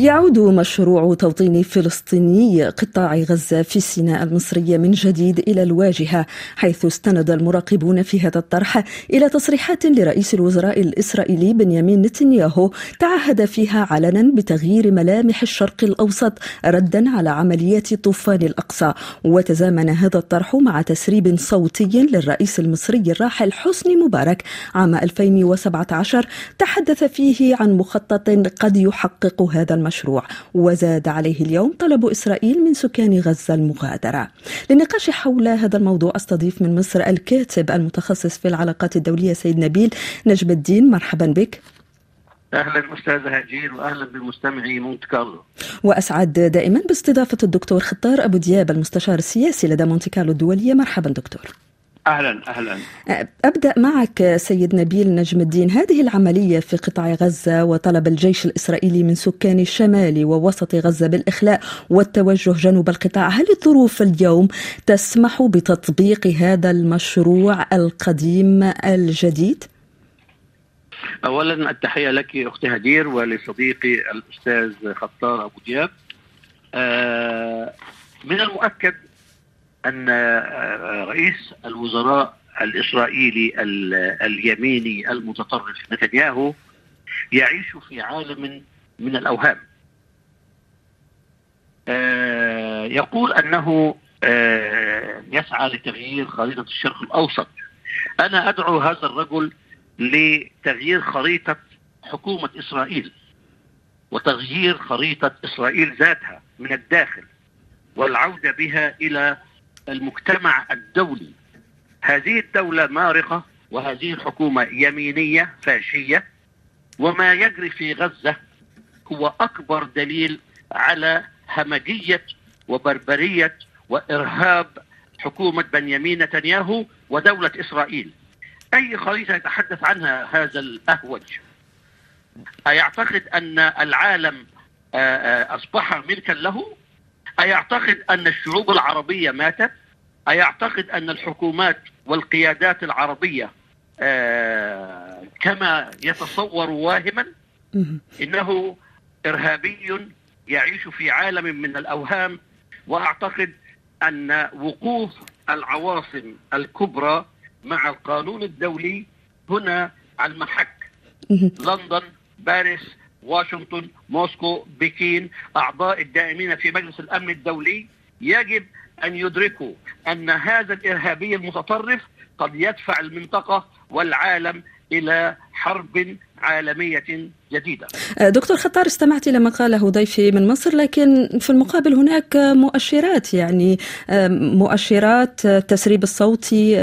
يعود مشروع توطين فلسطيني قطاع غزة في سيناء المصرية من جديد إلى الواجهة حيث استند المراقبون في هذا الطرح إلى تصريحات لرئيس الوزراء الإسرائيلي بنيامين نتنياهو تعهد فيها علنا بتغيير ملامح الشرق الأوسط ردا على عمليات طوفان الأقصى. وتزامن هذا الطرح مع تسريب صوتي للرئيس المصري الراحل حسني مبارك. عام 2017 تحدث فيه عن مخطط قد يحقق هذا المشروع. المشروع وزاد عليه اليوم طلب إسرائيل من سكان غزة المغادرة. للنقاش حول هذا الموضوع أستضيف من مصر الكاتب المتخصص في العلاقات الدولية سيد نبيل نجم الدين. مرحبا بك. أهلا أستاذ هاجير واهلا بالمستمعي مونت كارلو. وأسعد دائما باستضافة الدكتور خطار أبو دياب المستشار السياسي لدى مونت كارلو الدولية. مرحبا دكتور. أهلا أهلا. أبدأ معك سيد نبيل نجم الدين. هذه العملية في قطاع غزة وطلب الجيش الإسرائيلي من سكان الشمال ووسط غزة بالإخلاء والتوجه جنوب القطاع. هل الظروف اليوم تسمح بتطبيق هذا المشروع القديم الجديد؟ اولا التحية لك أختي هدير ولصديقي الأستاذ خطار أبو دياب. آه من المؤكد أن آه، رئيس الوزراء الإسرائيلي اليميني المتطرف نتنياهو يعيش في عالم من الأوهام. آه، يقول أنه آه، يسعى لتغيير خريطة الشرق الأوسط. أنا أدعو هذا الرجل لتغيير خريطة حكومة إسرائيل وتغيير خريطة إسرائيل ذاتها من الداخل والعودة بها إلى المجتمع الدولي. هذه الدولة مارقة وهذه الحكومة يمينية فاشية وما يجري في غزة هو أكبر دليل على همجية وبربرية وإرهاب حكومة بنيامين نتنياهو ودولة إسرائيل. أي خريطة يتحدث عنها هذا الأهوج؟ أيعتقد أن العالم آه، آه، أصبح ملكا له؟ أيعتقد أن الشعوب العربية ماتت؟ أيعتقد أن الحكومات والقيادات العربية آه كما يتصور واهما إنه إرهابي يعيش في عالم من الأوهام وأعتقد أن وقوف العواصم الكبرى مع القانون الدولي هنا على المحك لندن باريس واشنطن موسكو بكين أعضاء الدائمين في مجلس الأمن الدولي يجب أن يدركوا أن هذا الإرهابي المتطرف قد يدفع المنطقة والعالم إلى حرب عالمية جديدة دكتور خطار استمعت إلى ما قاله ضيفي من مصر لكن في المقابل هناك مؤشرات يعني مؤشرات التسريب الصوتي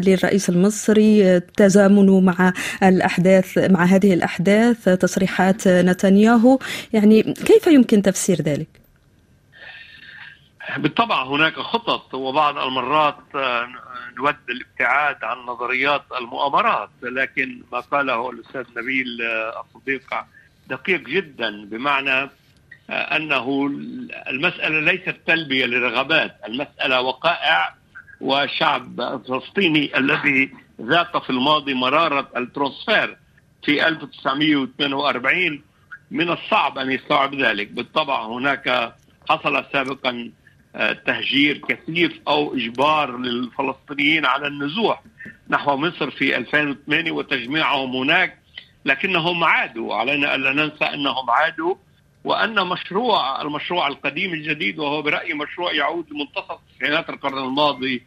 للرئيس المصري تزامنه مع الأحداث مع هذه الأحداث تصريحات نتنياهو يعني كيف يمكن تفسير ذلك؟ بالطبع هناك خطط وبعض المرات آه، نود الابتعاد عن نظريات المؤامرات لكن ما قاله الأستاذ نبيل آه، الصديق دقيق جدا بمعنى آه، أنه المسألة ليست تلبية لرغبات، المسألة وقائع وشعب فلسطيني الذي ذاق في الماضي مرارة الترانسفير في 1948 من الصعب أن يستوعب ذلك، بالطبع هناك حصل سابقا تهجير كثيف أو إجبار للفلسطينيين على النزوح نحو مصر في 2008 وتجميعهم هناك لكنهم عادوا. علينا الا ننسى أنهم عادوا وأن مشروع المشروع القديم الجديد وهو برأيي مشروع يعود لمنتصف تسعينات القرن الماضي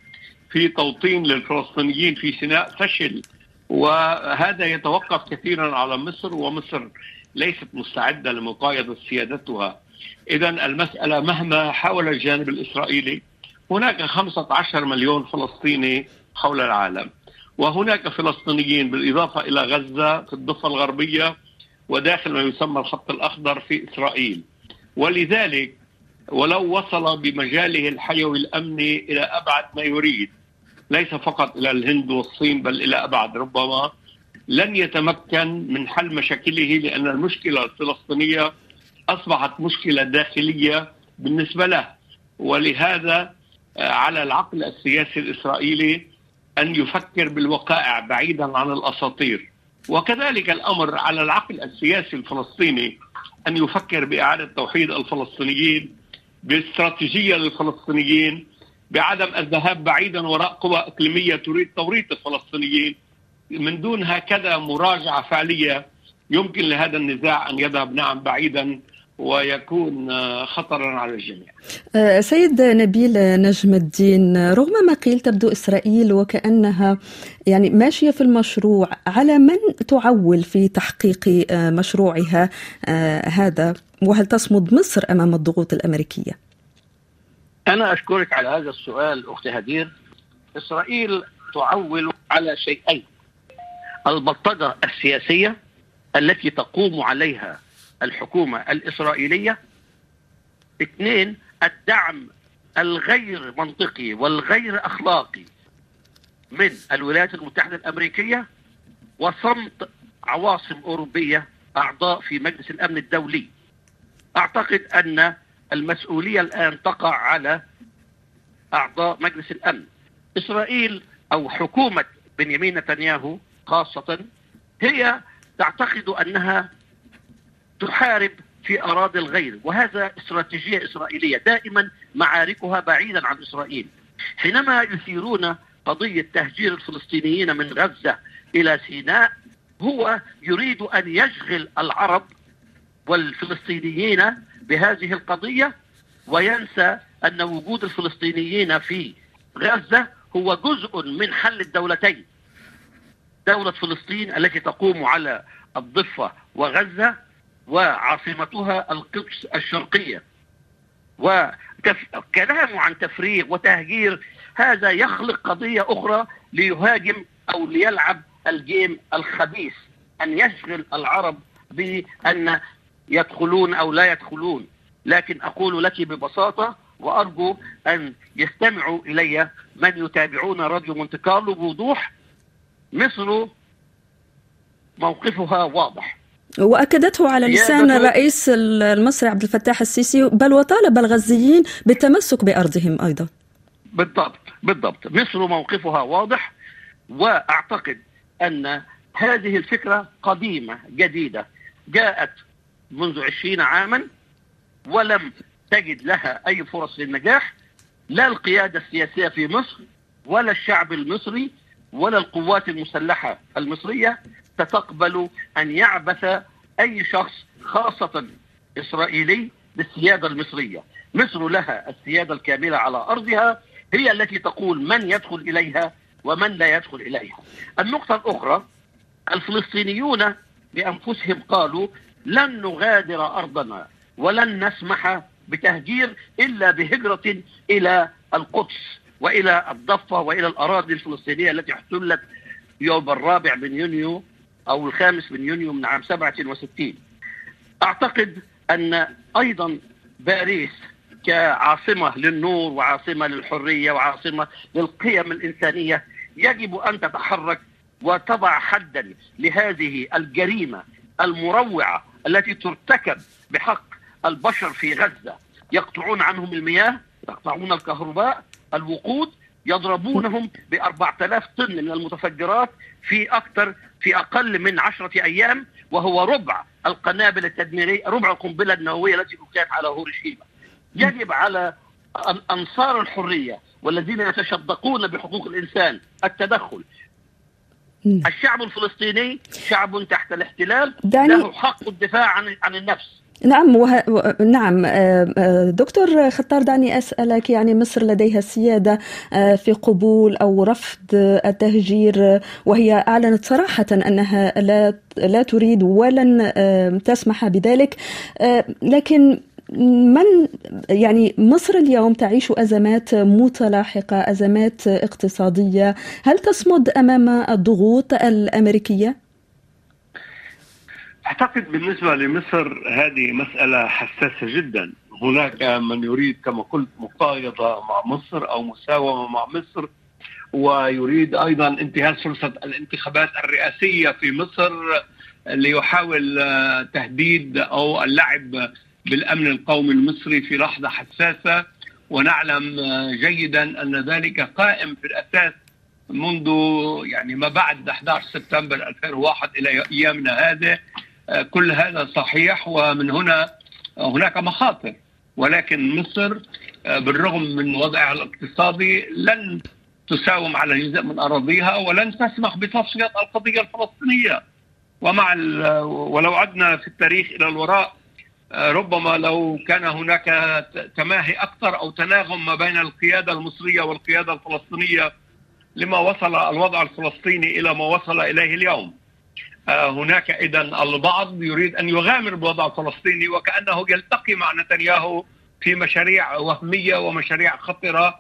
في توطين للفلسطينيين في سيناء فشل. وهذا يتوقف كثيرا على مصر ومصر ليست مستعدة لمقايضة سيادتها. إذا المسألة مهما حاول الجانب الإسرائيلي هناك 15 مليون فلسطيني حول العالم وهناك فلسطينيين بالإضافة إلى غزة في الضفة الغربية وداخل ما يسمى الخط الأخضر في إسرائيل. ولذلك ولو وصل بمجاله الحيوي الأمني إلى أبعد ما يريد ليس فقط إلى الهند والصين بل إلى أبعد ربما لن يتمكن من حل مشاكله لأن المشكلة الفلسطينية أصبحت مشكلة داخلية بالنسبة له ولهذا آه، على العقل السياسي الإسرائيلي أن يفكر بالوقائع بعيدا عن الأساطير. وكذلك الأمر على العقل السياسي الفلسطيني أن يفكر بإعادة توحيد الفلسطينيين باستراتيجية للفلسطينيين بعدم الذهاب بعيدا وراء قوى إقليمية تريد توريط الفلسطينيين. من دون هكذا مراجعة فعلية يمكن لهذا النزاع أن يذهب نعم بعيدا ويكون خطرا على الجميع. أه، سيد نبيل نجم الدين رغم ما قيل تبدو إسرائيل وكأنها يعني ماشية في المشروع على من تعول في تحقيق أه، مشروعها أه، هذا وهل تصمد مصر أمام الضغوط الأمريكية؟ أنا أشكرك على هذا السؤال أختي هدير. إسرائيل تعول على شيئين. البلطجة السياسية التي تقوم عليها الحكومة الإسرائيلية. اثنين الدعم الغير منطقي والغير أخلاقي من الولايات المتحدة الأمريكية وصمت عواصم أوروبية أعضاء في مجلس الأمن الدولي. أعتقد أن المسؤولية الآن تقع على أعضاء مجلس الأمن. إسرائيل أو حكومة بنيامين نتنياهو خاصة هي تعتقد أنها تحارب في أراضي الغير وهذا استراتيجية إسرائيلية دائما معاركها بعيدا عن إسرائيل. حينما يثيرون قضية تهجير الفلسطينيين من غزة إلى سيناء هو يريد أن يشغل العرب والفلسطينيين بهذه القضية وينسى أن وجود الفلسطينيين في غزة هو جزء من حل الدولتين. دولة فلسطين التي تقوم على الضفة وغزة وعاصمتها القدس الشرقية. وكلامه عن تفريغ وتهجير هذا يخلق قضية أخرى ليهاجم أو ليلعب الجيم الخبيث أن يشغل العرب بأن يدخلون أو لا يدخلون. لكن أقول لك ببساطة وأرجو أن يستمعوا إلي من يتابعون راديو مونت كارلو بوضوح مصر موقفها واضح. وأكدته على لسان الرئيس المصري عبد الفتاح السيسي بل وطالب الغزيين بالتمسك بأرضهم أيضا. بالضبط بالضبط. مصر موقفها واضح وأعتقد أن هذه الفكرة قديمة جديدة. جاءت منذ عشرين عاما ولم تجد لها أي فرص للنجاح. لا القيادة السياسية في مصر ولا الشعب المصري ولا القوات المسلحة المصرية. ستقبل أن يعبث أي شخص خاصة إسرائيلي بالسيادة المصرية. مصر لها السيادة الكاملة على أرضها هي التي تقول من يدخل إليها ومن لا يدخل إليها. النقطة الأخرى الفلسطينيون بأنفسهم قالوا لن نغادر أرضنا ولن نسمح بتهجير إلا بهجرة إلى القدس وإلى الضفة وإلى الأراضي الفلسطينية التي احتلت يوم الرابع من يونيو أو الخامس من يونيو من عام 67 أعتقد أن أيضا باريس كعاصمة للنور وعاصمة للحرية وعاصمة للقيم الإنسانية يجب أن تتحرك وتضع حدا لهذه الجريمة المروعة التي ترتكب بحق البشر في غزة. يقطعون عنهم المياه يقطعون الكهرباء الوقود يضربونهم ب 4000 طن من المتفجرات في أكثر في أقل من عشرة أيام وهو ربع القنابل التدميرية ربع القنبلة النووية التي ألقيت على هيروشيما يجب على أنصار الحرية والذين يتشدقون بحقوق الإنسان التدخل الشعب الفلسطيني شعب تحت الاحتلال له حق الدفاع عن عن النفس. نعم وه... نعم. آه، آه، دكتور خطار دعني أسألك يعني مصر لديها السياده آه، في قبول أو رفض التهجير وهي أعلنت صراحة أنها لا لا تريد ولن تسمح بذلك. لكن من يعني مصر اليوم تعيش أزمات متلاحقة أزمات اقتصادية. هل تصمد أمام الضغوط الأمريكية؟ أعتقد بالنسبة لمصر هذه مسألة حساسة جدا. هناك من يريد كما قلت مقايضة مع مصر أو مساومة مع مصر ويريد أيضا انتهاز فرصة الانتخابات الرئاسية في مصر ليحاول تهديد أو اللعب بالأمن القومي المصري في لحظة حساسة. ونعلم جيدا أن ذلك قائم في الأساس منذ يعني ما بعد 11 سبتمبر 2001 إلى أيامنا هذه. كل هذا صحيح ومن هنا هناك مخاطر ولكن مصر بالرغم من وضعها الاقتصادي لن تساوم على جزء من أراضيها ولن تسمح بتصفيه القضية الفلسطينية ومع ولو عدنا في التاريخ إلى الوراء ربما لو كان هناك تماهي أكثر أو تناغم ما بين القيادة المصرية والقيادة الفلسطينية لما وصل الوضع الفلسطيني إلى ما وصل إليه اليوم. هناك اذا البعض يريد أن يغامر بالوضع الفلسطيني وكأنه يلتقي مع نتنياهو في مشاريع وهمية ومشاريع خطرة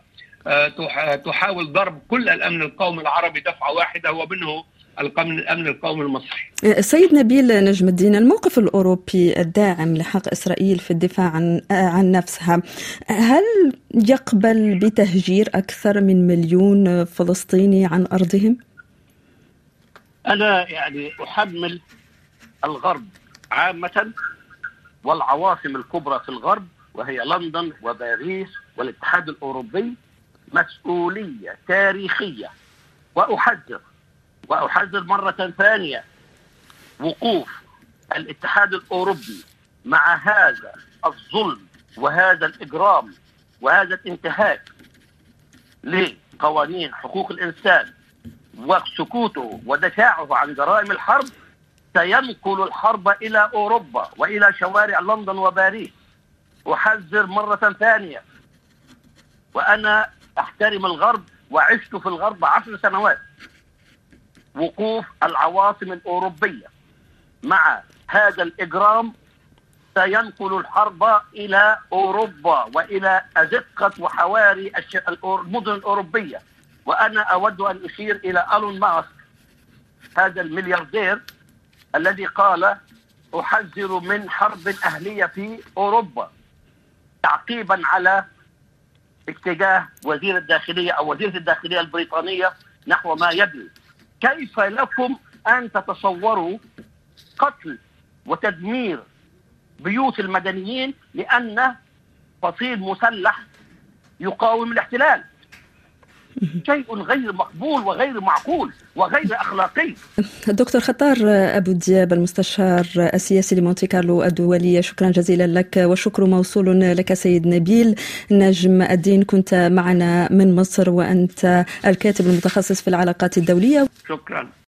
تحاول ضرب كل الأمن القومي العربي دفعة واحدة ومنه الأمن القومي المصري. سيد نبيل نجم الدين الموقف الأوروبي الداعم لحق إسرائيل في الدفاع عن عن نفسها هل يقبل بتهجير أكثر من مليون فلسطيني عن أرضهم؟ أنا يعني أحمل الغرب عامة والعواصم الكبرى في الغرب وهي لندن وباريس والاتحاد الأوروبي مسؤولية تاريخية. وأحذر وأحذر مرة ثانية وقوف الاتحاد الأوروبي مع هذا الظلم وهذا الإجرام وهذا الانتهاك لقوانين حقوق الإنسان وسكوته ودفاعه عن جرائم الحرب سينقل الحرب إلى أوروبا وإلى شوارع لندن وباريس. أحذر مرة ثانية. وأنا أحترم الغرب وعشت في الغرب عشر سنوات. وقوف العواصم الأوروبية. مع هذا الإجرام سينقل الحرب إلى أوروبا وإلى ازقه وحواري المدن الأوروبية. وأنا أود أن أشير إلى الون ماسك هذا الملياردير الذي قال أحذر من حرب أهلية في أوروبا. تعقيبا على اتجاه وزير الداخلية أو وزيرة الداخلية البريطانية نحو ما يبني. كيف لكم أن تتصوروا قتل وتدمير بيوت المدنيين لأن فصيل مسلح يقاوم الاحتلال؟ شيء غير مقبول وغير معقول وغير أخلاقي. دكتور خطار أبو دياب المستشار السياسي لمونتي كارلو الدوليه شكرا جزيلا لك والشكر موصول لك سيد نبيل نجم الدين كنت معنا من مصر وأنت الكاتب المتخصص في العلاقات الدولية. شكرا.